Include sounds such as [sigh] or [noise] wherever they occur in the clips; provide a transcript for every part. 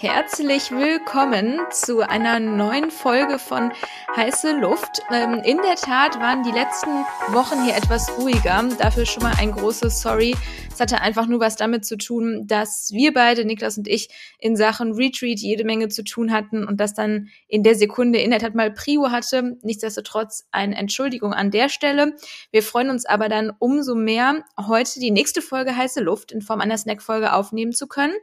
Herzlich willkommen zu einer neuen Folge von Heiße Luft. Ähm, in der Tat waren die letzten Wochen hier etwas ruhiger. Dafür schon mal ein großes Sorry. Es hatte einfach nur was damit zu tun, dass wir beide, Niklas und ich, in Sachen Retreat jede Menge zu tun hatten und das dann in der Sekunde in der Tat mal Prio hatte. Nichtsdestotrotz eine Entschuldigung an der Stelle. Wir freuen uns aber dann umso mehr, heute die nächste Folge Heiße Luft in Form einer Snackfolge aufnehmen zu können.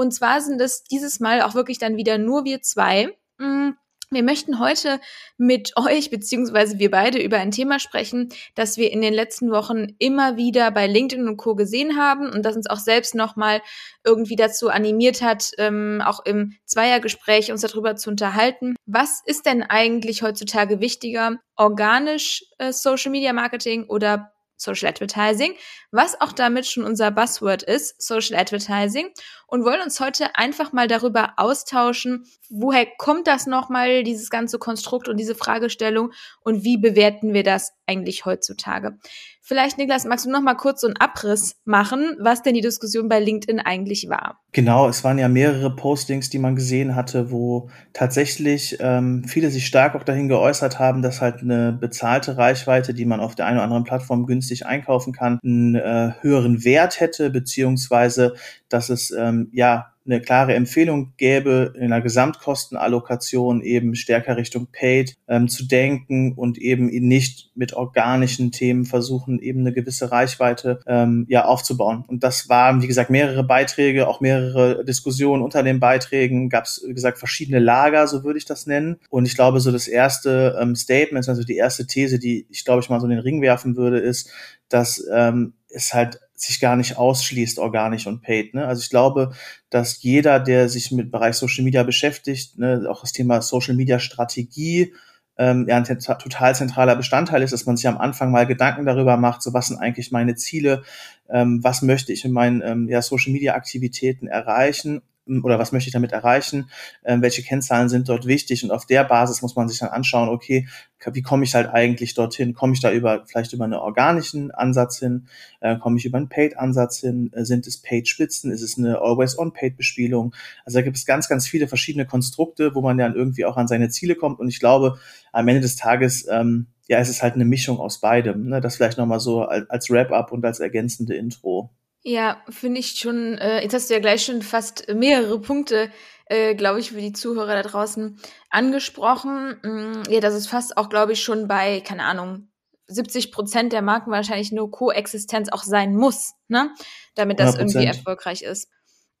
Und zwar sind es dieses Mal auch wirklich dann wieder nur wir zwei. Mm, wir möchten heute mit euch beziehungsweise wir beide über ein Thema sprechen, das wir in den letzten Wochen immer wieder bei LinkedIn und Co gesehen haben und das uns auch selbst nochmal irgendwie dazu animiert hat, ähm, auch im Zweiergespräch uns darüber zu unterhalten. Was ist denn eigentlich heutzutage wichtiger? Organisch äh, Social Media Marketing oder Social Advertising, was auch damit schon unser Buzzword ist, Social Advertising, und wollen uns heute einfach mal darüber austauschen, woher kommt das nochmal, dieses ganze Konstrukt und diese Fragestellung und wie bewerten wir das eigentlich heutzutage. Vielleicht, Niklas, magst du noch mal kurz so einen Abriss machen, was denn die Diskussion bei LinkedIn eigentlich war? Genau, es waren ja mehrere Postings, die man gesehen hatte, wo tatsächlich ähm, viele sich stark auch dahin geäußert haben, dass halt eine bezahlte Reichweite, die man auf der einen oder anderen Plattform günstig einkaufen kann, einen äh, höheren Wert hätte, beziehungsweise dass es ähm, ja eine klare Empfehlung gäbe, in einer Gesamtkostenallokation eben stärker Richtung Paid ähm, zu denken und eben nicht mit organischen Themen versuchen, eben eine gewisse Reichweite ähm, ja aufzubauen. Und das waren, wie gesagt, mehrere Beiträge, auch mehrere Diskussionen unter den Beiträgen, gab es, wie gesagt, verschiedene Lager, so würde ich das nennen. Und ich glaube, so das erste ähm, Statement, also die erste These, die ich glaube ich mal so in den Ring werfen würde, ist, dass ähm, es halt sich gar nicht ausschließt, organisch und paid. Ne? Also ich glaube, dass jeder, der sich mit Bereich Social Media beschäftigt, ne, auch das Thema Social Media Strategie, ähm, ja ein total zentraler Bestandteil ist, dass man sich am Anfang mal Gedanken darüber macht, so was sind eigentlich meine Ziele, ähm, was möchte ich in meinen ähm, ja, Social Media Aktivitäten erreichen oder was möchte ich damit erreichen, äh, welche Kennzahlen sind dort wichtig und auf der Basis muss man sich dann anschauen, okay, wie komme ich halt eigentlich dorthin? Komme ich da über vielleicht über einen organischen Ansatz hin? Äh, komme ich über einen Paid-Ansatz hin? Äh, sind es Paid-Spitzen? Ist es eine Always-on-Paid-Bespielung? Also da gibt es ganz, ganz viele verschiedene Konstrukte, wo man dann irgendwie auch an seine Ziele kommt und ich glaube, am Ende des Tages ähm, ja, es ist halt eine Mischung aus beidem. Ne? Das vielleicht nochmal so als, als Wrap-up und als ergänzende Intro. Ja, finde ich schon, äh, jetzt hast du ja gleich schon fast mehrere Punkte, äh, glaube ich, für die Zuhörer da draußen angesprochen. Mm, ja, das ist fast auch, glaube ich, schon bei, keine Ahnung, 70 Prozent der Marken wahrscheinlich nur Koexistenz auch sein muss, ne? Damit das 100%. irgendwie erfolgreich ist.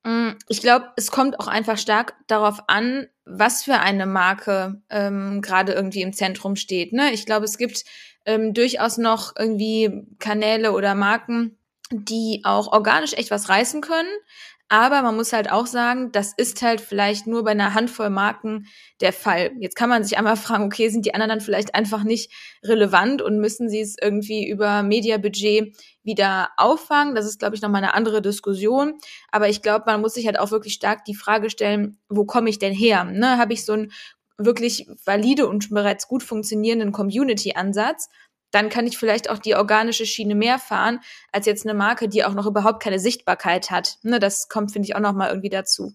Mm, ich glaube, es kommt auch einfach stark darauf an, was für eine Marke ähm, gerade irgendwie im Zentrum steht. Ne? Ich glaube, es gibt ähm, durchaus noch irgendwie Kanäle oder Marken, die auch organisch echt was reißen können. Aber man muss halt auch sagen, das ist halt vielleicht nur bei einer Handvoll Marken der Fall. Jetzt kann man sich einmal [laughs] fragen, okay, sind die anderen dann vielleicht einfach nicht relevant und müssen sie es irgendwie über Mediabudget wieder auffangen? Das ist, glaube ich, nochmal eine andere Diskussion. Aber ich glaube, man muss sich halt auch wirklich stark die Frage stellen, wo komme ich denn her? Ne? Habe ich so einen wirklich valide und bereits gut funktionierenden Community-Ansatz? Dann kann ich vielleicht auch die organische Schiene mehr fahren, als jetzt eine Marke, die auch noch überhaupt keine Sichtbarkeit hat. Ne, das kommt, finde ich, auch noch mal irgendwie dazu.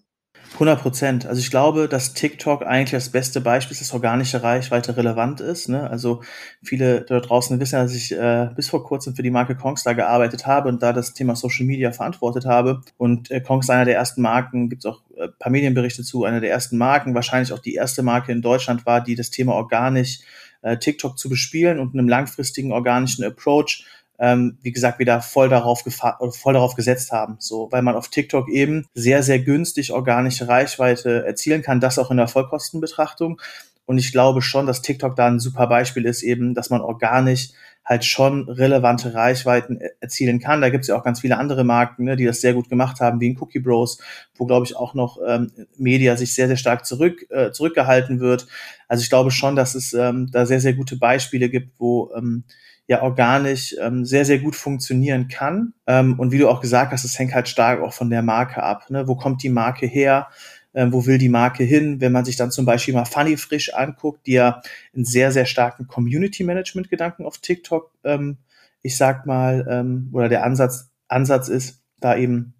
100 Prozent. Also ich glaube, dass TikTok eigentlich das beste Beispiel ist, dass organische Reichweite relevant ist. Ne? Also viele da draußen wissen, dass ich äh, bis vor kurzem für die Marke Kongstar gearbeitet habe und da das Thema Social Media verantwortet habe. Und äh, Kongstar, einer der ersten Marken, gibt es auch äh, paar Medienberichte zu, einer der ersten Marken, wahrscheinlich auch die erste Marke in Deutschland war, die das Thema organisch äh, TikTok zu bespielen und einem langfristigen organischen Approach, ähm, wie gesagt, wieder voll darauf, voll darauf gesetzt haben. So, weil man auf TikTok eben sehr, sehr günstig organische Reichweite erzielen kann, das auch in der Vollkostenbetrachtung. Und ich glaube schon, dass TikTok da ein super Beispiel ist, eben, dass man organisch halt schon relevante Reichweiten erzielen kann. Da gibt es ja auch ganz viele andere Marken, ne, die das sehr gut gemacht haben, wie in Cookie Bros, wo, glaube ich, auch noch ähm, Media sich sehr, sehr stark zurück, äh, zurückgehalten wird. Also ich glaube schon, dass es ähm, da sehr, sehr gute Beispiele gibt, wo ähm, ja organisch ähm, sehr, sehr gut funktionieren kann. Ähm, und wie du auch gesagt hast, es hängt halt stark auch von der Marke ab. Ne? Wo kommt die Marke her? Äh, wo will die Marke hin. Wenn man sich dann zum Beispiel mal Funny Frisch anguckt, die ja einen sehr, sehr starken Community-Management-Gedanken auf TikTok, ähm, ich sag mal, ähm, oder der Ansatz, Ansatz ist, da eben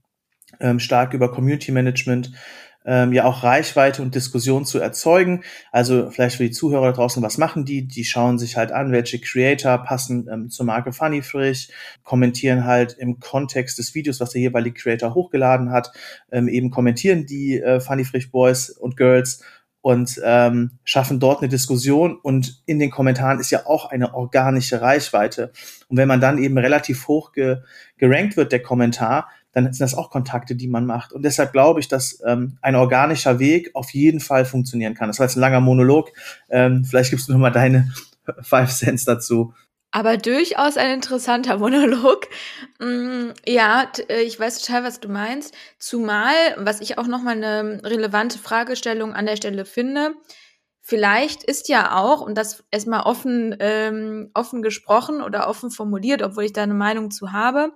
ähm, stark über Community-Management ähm, ja auch Reichweite und Diskussion zu erzeugen. Also vielleicht für die Zuhörer da draußen, was machen die? Die schauen sich halt an, welche Creator passen ähm, zur Marke Funny Frisch, kommentieren halt im Kontext des Videos, was der jeweilige Creator hochgeladen hat, ähm, eben kommentieren die äh, Funny Frisch Boys und Girls und ähm, schaffen dort eine Diskussion und in den Kommentaren ist ja auch eine organische Reichweite. Und wenn man dann eben relativ hoch ge gerankt wird, der Kommentar, dann sind das auch Kontakte, die man macht. Und deshalb glaube ich, dass ähm, ein organischer Weg auf jeden Fall funktionieren kann. Das war jetzt ein langer Monolog. Ähm, vielleicht gibst du noch mal deine [laughs] Five Cents dazu. Aber durchaus ein interessanter [laughs] Monolog. Mm, ja, äh, ich weiß total, was du meinst. Zumal, was ich auch nochmal eine relevante Fragestellung an der Stelle finde, vielleicht ist ja auch, und das erstmal offen, ähm, offen gesprochen oder offen formuliert, obwohl ich da eine Meinung zu habe,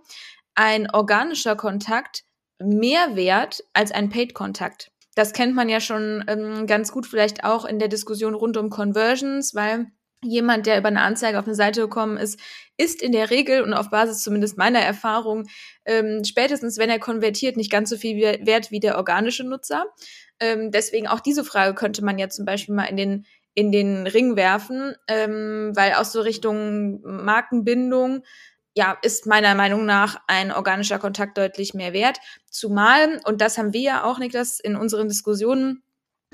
ein organischer Kontakt mehr wert als ein Paid-Kontakt. Das kennt man ja schon ähm, ganz gut vielleicht auch in der Diskussion rund um Conversions, weil jemand, der über eine Anzeige auf eine Seite gekommen ist, ist in der Regel und auf Basis zumindest meiner Erfahrung ähm, spätestens, wenn er konvertiert, nicht ganz so viel wert wie der organische Nutzer. Ähm, deswegen auch diese Frage könnte man ja zum Beispiel mal in den in den Ring werfen, ähm, weil aus so Richtung Markenbindung ja, ist meiner Meinung nach ein organischer Kontakt deutlich mehr wert. Zumal, und das haben wir ja auch, Niklas, in unseren Diskussionen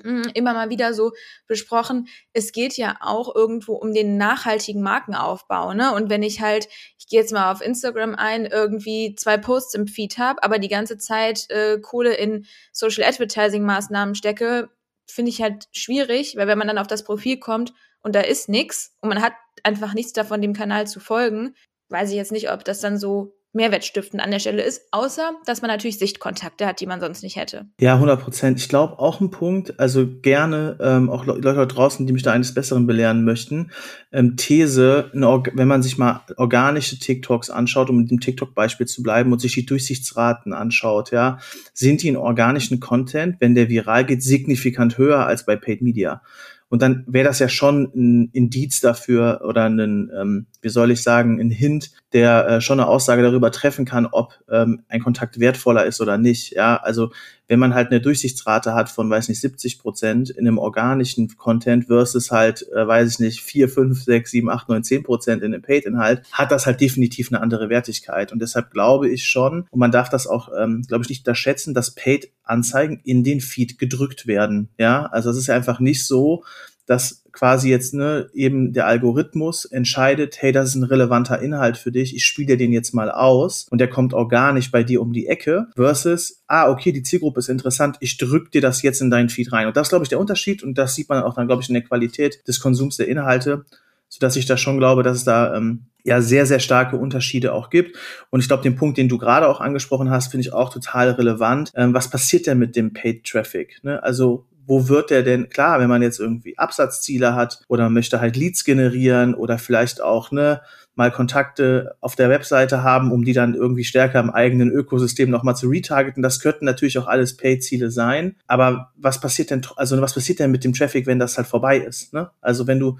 hm, immer mal wieder so besprochen, es geht ja auch irgendwo um den nachhaltigen Markenaufbau, ne? Und wenn ich halt, ich gehe jetzt mal auf Instagram ein, irgendwie zwei Posts im Feed habe, aber die ganze Zeit äh, Kohle in Social Advertising Maßnahmen stecke, finde ich halt schwierig, weil wenn man dann auf das Profil kommt und da ist nichts und man hat einfach nichts davon, dem Kanal zu folgen, weiß ich jetzt nicht, ob das dann so mehrwertstiftend an der Stelle ist, außer dass man natürlich Sichtkontakte hat, die man sonst nicht hätte. Ja, 100 Prozent. Ich glaube auch ein Punkt, also gerne ähm, auch Leute da draußen, die mich da eines Besseren belehren möchten. Ähm, These, wenn man sich mal organische TikToks anschaut, um mit dem TikTok-Beispiel zu bleiben und sich die Durchsichtsraten anschaut, ja, sind die in organischen Content, wenn der viral geht, signifikant höher als bei Paid Media. Und dann wäre das ja schon ein Indiz dafür oder ein, ähm, wie soll ich sagen, ein Hint, der äh, schon eine Aussage darüber treffen kann, ob ähm, ein Kontakt wertvoller ist oder nicht. Ja, also wenn man halt eine Durchsichtsrate hat von, weiß nicht, 70 Prozent in einem organischen Content versus halt, äh, weiß ich nicht, 4, 5, 6, 7, 8, 9, 10 Prozent in einem Paid-Inhalt, hat das halt definitiv eine andere Wertigkeit. Und deshalb glaube ich schon, und man darf das auch, ähm, glaube ich, nicht unterschätzen, dass Paid-Anzeigen in den Feed gedrückt werden. Ja, also es ist ja einfach nicht so, dass quasi jetzt ne, eben der Algorithmus entscheidet, hey, das ist ein relevanter Inhalt für dich, ich spiele den jetzt mal aus und der kommt organisch bei dir um die Ecke versus, ah, okay, die Zielgruppe ist interessant, ich drück dir das jetzt in deinen Feed rein. Und das ist, glaube ich, der Unterschied und das sieht man auch dann, glaube ich, in der Qualität des Konsums der Inhalte, sodass ich da schon glaube, dass es da ähm, ja sehr, sehr starke Unterschiede auch gibt. Und ich glaube, den Punkt, den du gerade auch angesprochen hast, finde ich auch total relevant. Ähm, was passiert denn mit dem Paid Traffic? Ne? Also wo wird der denn, klar, wenn man jetzt irgendwie Absatzziele hat oder möchte halt Leads generieren oder vielleicht auch, ne, mal Kontakte auf der Webseite haben, um die dann irgendwie stärker im eigenen Ökosystem nochmal zu retargeten. Das könnten natürlich auch alles Pay-Ziele sein. Aber was passiert denn, also was passiert denn mit dem Traffic, wenn das halt vorbei ist? Ne? Also wenn du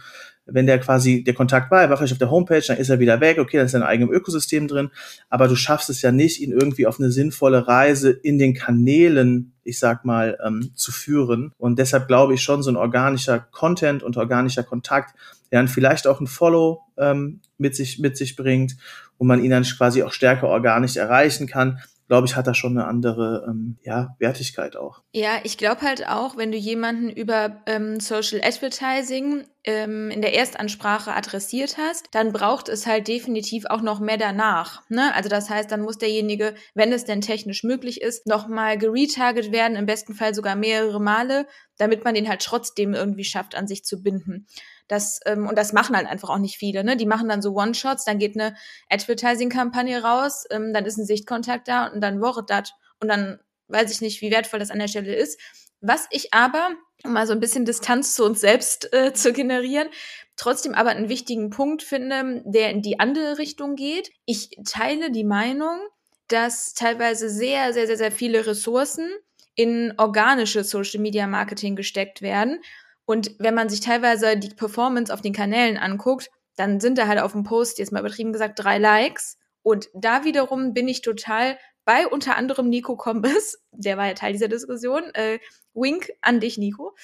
wenn der quasi der Kontakt war, er war vielleicht auf der Homepage, dann ist er wieder weg, okay, dann ist er in eigenem Ökosystem drin, aber du schaffst es ja nicht, ihn irgendwie auf eine sinnvolle Reise in den Kanälen, ich sag mal, ähm, zu führen. Und deshalb glaube ich schon, so ein organischer Content und organischer Kontakt, der dann vielleicht auch ein Follow ähm, mit sich mit sich bringt und man ihn dann quasi auch stärker organisch erreichen kann, glaube ich, hat das schon eine andere ähm, ja, Wertigkeit auch. Ja, ich glaube halt auch, wenn du jemanden über ähm, Social Advertising ähm, in der Erstansprache adressiert hast, dann braucht es halt definitiv auch noch mehr danach. Ne? Also das heißt, dann muss derjenige, wenn es denn technisch möglich ist, nochmal geretarget werden, im besten Fall sogar mehrere Male, damit man den halt trotzdem irgendwie schafft, an sich zu binden. Das, ähm, und das machen halt einfach auch nicht viele. Ne? Die machen dann so One-Shots, dann geht eine Advertising-Kampagne raus, ähm, dann ist ein Sichtkontakt da und dann worret das. Und dann weiß ich nicht, wie wertvoll das an der Stelle ist. Was ich aber, um mal so ein bisschen Distanz zu uns selbst äh, zu generieren, trotzdem aber einen wichtigen Punkt finde, der in die andere Richtung geht. Ich teile die Meinung, dass teilweise sehr, sehr, sehr, sehr viele Ressourcen in organische Social Media Marketing gesteckt werden und wenn man sich teilweise die Performance auf den Kanälen anguckt, dann sind da halt auf dem Post, jetzt mal übertrieben gesagt, drei Likes. Und da wiederum bin ich total bei unter anderem Nico Kombis, [laughs] der war ja Teil dieser Diskussion, äh, Wink an dich, Nico.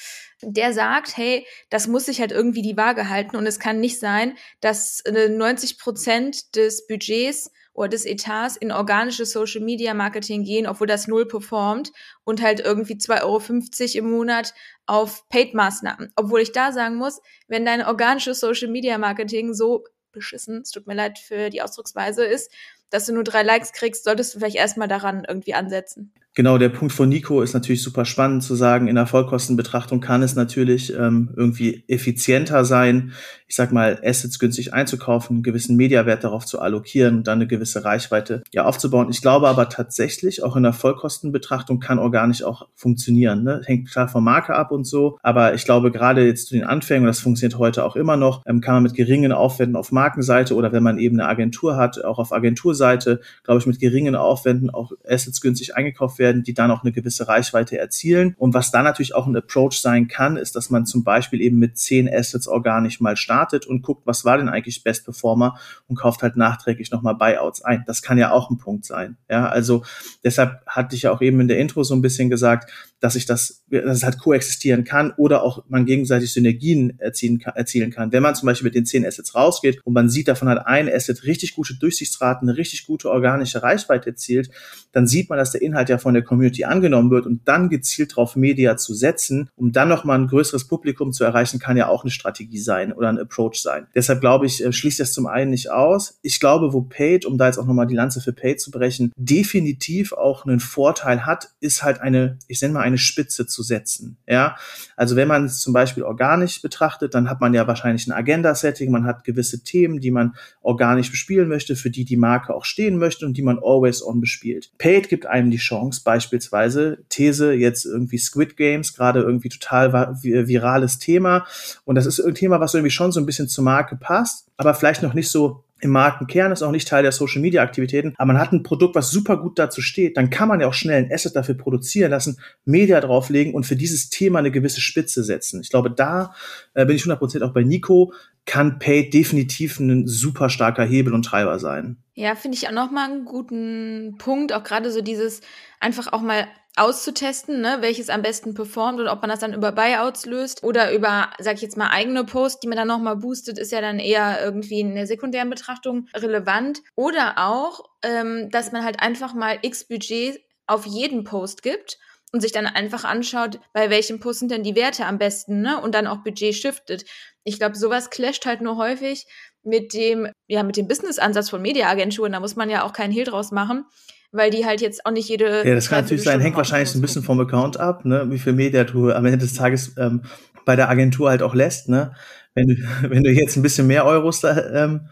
Der sagt, hey, das muss sich halt irgendwie die Waage halten und es kann nicht sein, dass 90 Prozent des Budgets oder des Etats in organische Social Media Marketing gehen, obwohl das null performt und halt irgendwie 2,50 Euro im Monat auf Paid-Maßnahmen. Obwohl ich da sagen muss, wenn dein organisches Social Media Marketing so beschissen, es tut mir leid für die Ausdrucksweise, ist, dass du nur drei Likes kriegst, solltest du vielleicht erstmal daran irgendwie ansetzen. Genau, der Punkt von Nico ist natürlich super spannend zu sagen. In der Vollkostenbetrachtung kann es natürlich ähm, irgendwie effizienter sein, ich sag mal, Assets günstig einzukaufen, einen gewissen Mediawert darauf zu allokieren und dann eine gewisse Reichweite ja aufzubauen. Ich glaube aber tatsächlich, auch in der Vollkostenbetrachtung kann organisch auch funktionieren. Ne? Hängt klar vom Marke ab und so, aber ich glaube, gerade jetzt zu den Anfängen, und das funktioniert heute auch immer noch, ähm, kann man mit geringen Aufwänden auf Markenseite oder wenn man eben eine Agentur hat, auch auf Agenturseite, glaube ich, mit geringen Aufwänden auch Assets günstig eingekauft werden, die dann auch eine gewisse Reichweite erzielen. Und was da natürlich auch ein Approach sein kann, ist, dass man zum Beispiel eben mit zehn Assets organisch mal startet und guckt, was war denn eigentlich Best Performer und kauft halt nachträglich nochmal Buyouts ein. Das kann ja auch ein Punkt sein. Ja, also deshalb hatte ich ja auch eben in der Intro so ein bisschen gesagt, dass ich das, dass es halt koexistieren kann oder auch man gegenseitig Synergien erzielen, erzielen kann. Wenn man zum Beispiel mit den zehn Assets rausgeht und man sieht, davon hat ein Asset richtig gute Durchsichtsraten, eine richtig gute organische Reichweite erzielt, dann sieht man, dass der Inhalt ja von der Community angenommen wird und dann gezielt darauf Media zu setzen, um dann nochmal ein größeres Publikum zu erreichen, kann ja auch eine Strategie sein oder ein Approach sein. Deshalb glaube ich, äh, schließt das zum einen nicht aus. Ich glaube, wo Paid, um da jetzt auch nochmal die Lanze für Paid zu brechen, definitiv auch einen Vorteil hat, ist halt eine, ich nenne mal eine Spitze zu setzen. Ja, also wenn man es zum Beispiel organisch betrachtet, dann hat man ja wahrscheinlich ein Agenda-Setting, man hat gewisse Themen, die man organisch bespielen möchte, für die die Marke auch stehen möchte und die man always on bespielt. Paid gibt einem die Chance, beispielsweise These jetzt irgendwie Squid Games, gerade irgendwie total virales Thema. Und das ist ein Thema, was irgendwie schon so ein bisschen zur Marke passt, aber vielleicht noch nicht so im Markenkern, ist auch nicht Teil der Social Media Aktivitäten, aber man hat ein Produkt, was super gut dazu steht, dann kann man ja auch schnell ein Asset dafür produzieren lassen, Media drauflegen und für dieses Thema eine gewisse Spitze setzen. Ich glaube, da äh, bin ich 100% auch bei Nico, kann Paid definitiv ein super starker Hebel und Treiber sein. Ja, finde ich auch nochmal einen guten Punkt, auch gerade so dieses einfach auch mal auszutesten, ne, welches am besten performt und ob man das dann über Buyouts löst oder über, sag ich jetzt mal, eigene Posts, die man dann nochmal boostet, ist ja dann eher irgendwie in der sekundären Betrachtung relevant. Oder auch, ähm, dass man halt einfach mal x Budget auf jeden Post gibt und sich dann einfach anschaut, bei welchem Post sind denn die Werte am besten, ne? Und dann auch Budget shiftet. Ich glaube, sowas clasht halt nur häufig mit dem, ja, mit dem Business-Ansatz von Mediaagenturen. Da muss man ja auch keinen Hehl draus machen weil die halt jetzt auch nicht jede. Ja, das kann natürlich sein, hängt wahrscheinlich ein bisschen vom Account ab, ne? wie viel Media du am Ende des Tages ähm, bei der Agentur halt auch lässt. Ne? Wenn, du, [laughs] wenn du jetzt ein bisschen mehr Euros da ähm,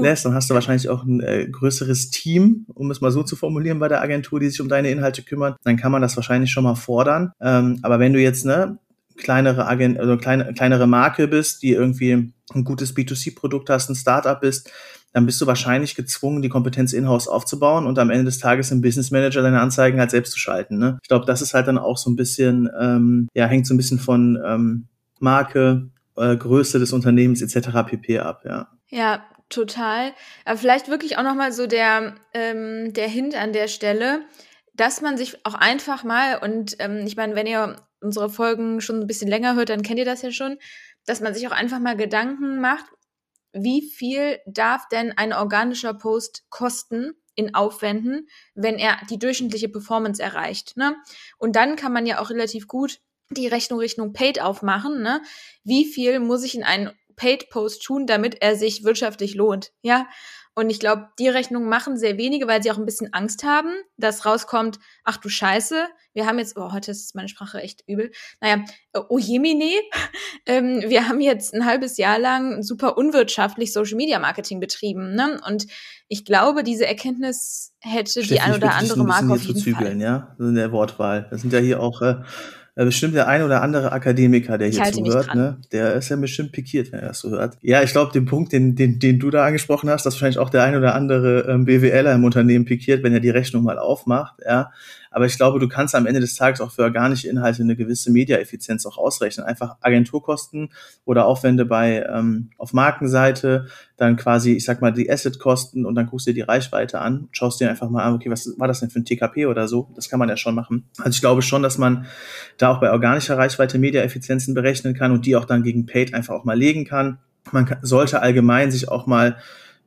lässt, dann hast du wahrscheinlich auch ein äh, größeres Team, um es mal so zu formulieren, bei der Agentur, die sich um deine Inhalte kümmert. Dann kann man das wahrscheinlich schon mal fordern. Ähm, aber wenn du jetzt ne, kleinere Agent, also kleine, kleinere Marke bist, die irgendwie ein gutes B2C-Produkt hast, ein Startup bist, dann bist du wahrscheinlich gezwungen, die Kompetenz in-house aufzubauen und am Ende des Tages im Business Manager deine Anzeigen halt selbst zu schalten. Ne? Ich glaube, das ist halt dann auch so ein bisschen, ähm, ja, hängt so ein bisschen von ähm, Marke, äh, Größe des Unternehmens etc. pp ab, ja. Ja, total. Aber vielleicht wirklich auch nochmal so der, ähm, der Hint an der Stelle, dass man sich auch einfach mal, und ähm, ich meine, wenn ihr unsere Folgen schon ein bisschen länger hört, dann kennt ihr das ja schon, dass man sich auch einfach mal Gedanken macht, wie viel darf denn ein organischer Post kosten in Aufwänden, wenn er die durchschnittliche Performance erreicht. Ne? Und dann kann man ja auch relativ gut die Rechnung Richtung Paid aufmachen. Ne? Wie viel muss ich in einen Paid-Post tun, damit er sich wirtschaftlich lohnt? Ja, und ich glaube, die Rechnung machen sehr wenige, weil sie auch ein bisschen Angst haben, dass rauskommt, ach du Scheiße, wir haben jetzt, oh, heute ist meine Sprache echt übel. Naja, oh Jemine, [laughs] ähm, wir haben jetzt ein halbes Jahr lang super unwirtschaftlich Social Media Marketing betrieben. Ne? Und ich glaube, diese Erkenntnis hätte Steffi, die ein oder andere Marke auf jeden zügeln, Fall. Ja, in der Wortwahl. Das sind ja hier auch äh, äh, bestimmt der ein oder andere Akademiker, der hier zuhört, ne? Der ist ja bestimmt pikiert, wenn er das so hört. Ja, ich glaube, den Punkt, den, den, den du da angesprochen hast, dass wahrscheinlich auch der ein oder andere ähm, BWLer im Unternehmen pikiert, wenn er die Rechnung mal aufmacht, ja. Aber ich glaube, du kannst am Ende des Tages auch für organische Inhalte eine gewisse Media-Effizienz auch ausrechnen. Einfach Agenturkosten oder Aufwände bei ähm, auf Markenseite, dann quasi, ich sag mal, die Assetkosten und dann guckst du dir die Reichweite an, schaust dir einfach mal an, okay, was war das denn für ein TKP oder so? Das kann man ja schon machen. Also ich glaube schon, dass man da auch bei organischer Reichweite Media-Effizienzen berechnen kann und die auch dann gegen Paid einfach auch mal legen kann. Man kann, sollte allgemein sich auch mal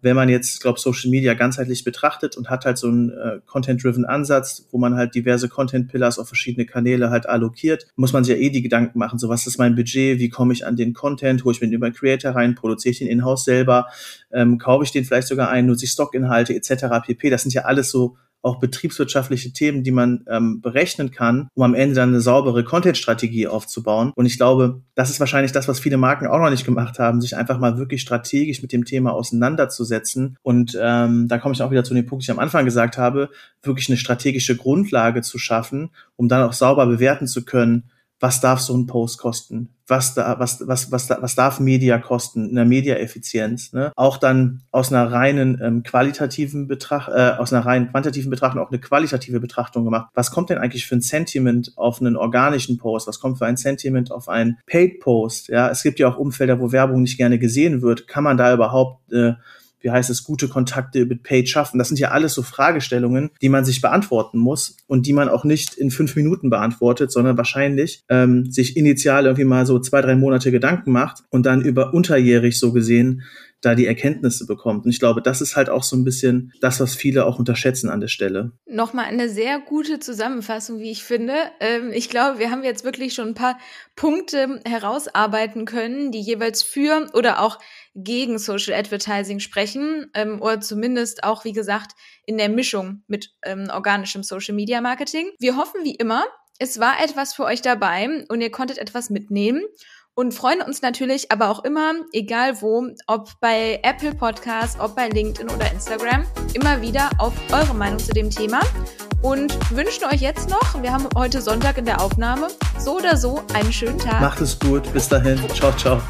wenn man jetzt, glaube Social Media ganzheitlich betrachtet und hat halt so einen äh, Content-driven Ansatz, wo man halt diverse Content-Pillars auf verschiedene Kanäle halt allokiert, muss man sich ja eh die Gedanken machen, so was ist mein Budget, wie komme ich an den Content, hole ich mir den über Creator rein, produziere ich den in-house selber, ähm, kaufe ich den vielleicht sogar ein, nutze ich Stockinhalte etc. pp. Das sind ja alles so auch betriebswirtschaftliche Themen, die man ähm, berechnen kann, um am Ende dann eine saubere Content-Strategie aufzubauen. Und ich glaube, das ist wahrscheinlich das, was viele Marken auch noch nicht gemacht haben, sich einfach mal wirklich strategisch mit dem Thema auseinanderzusetzen. Und ähm, da komme ich auch wieder zu dem Punkt, den ich am Anfang gesagt habe, wirklich eine strategische Grundlage zu schaffen, um dann auch sauber bewerten zu können, was darf so ein Post kosten? Was da, was, was, was, was darf Media kosten? Eine Media-Effizienz, ne? Auch dann aus einer reinen ähm, qualitativen Betracht, äh, aus einer reinen quantitativen Betrachtung auch eine qualitative Betrachtung gemacht. Was kommt denn eigentlich für ein Sentiment auf einen organischen Post? Was kommt für ein Sentiment auf einen Paid Post? Ja, es gibt ja auch Umfelder, wo Werbung nicht gerne gesehen wird. Kann man da überhaupt äh, wie heißt es, gute Kontakte mit Paid schaffen. Das sind ja alles so Fragestellungen, die man sich beantworten muss und die man auch nicht in fünf Minuten beantwortet, sondern wahrscheinlich ähm, sich initial irgendwie mal so zwei, drei Monate Gedanken macht und dann über unterjährig so gesehen da die Erkenntnisse bekommt. Und ich glaube, das ist halt auch so ein bisschen das, was viele auch unterschätzen an der Stelle. Nochmal eine sehr gute Zusammenfassung, wie ich finde. Ähm, ich glaube, wir haben jetzt wirklich schon ein paar Punkte herausarbeiten können, die jeweils für oder auch gegen Social Advertising sprechen ähm, oder zumindest auch, wie gesagt, in der Mischung mit ähm, organischem Social Media Marketing. Wir hoffen wie immer, es war etwas für euch dabei und ihr konntet etwas mitnehmen und freuen uns natürlich aber auch immer, egal wo, ob bei Apple Podcasts, ob bei LinkedIn oder Instagram, immer wieder auf eure Meinung zu dem Thema und wünschen euch jetzt noch, wir haben heute Sonntag in der Aufnahme, so oder so einen schönen Tag. Macht es gut, bis dahin, ciao, ciao.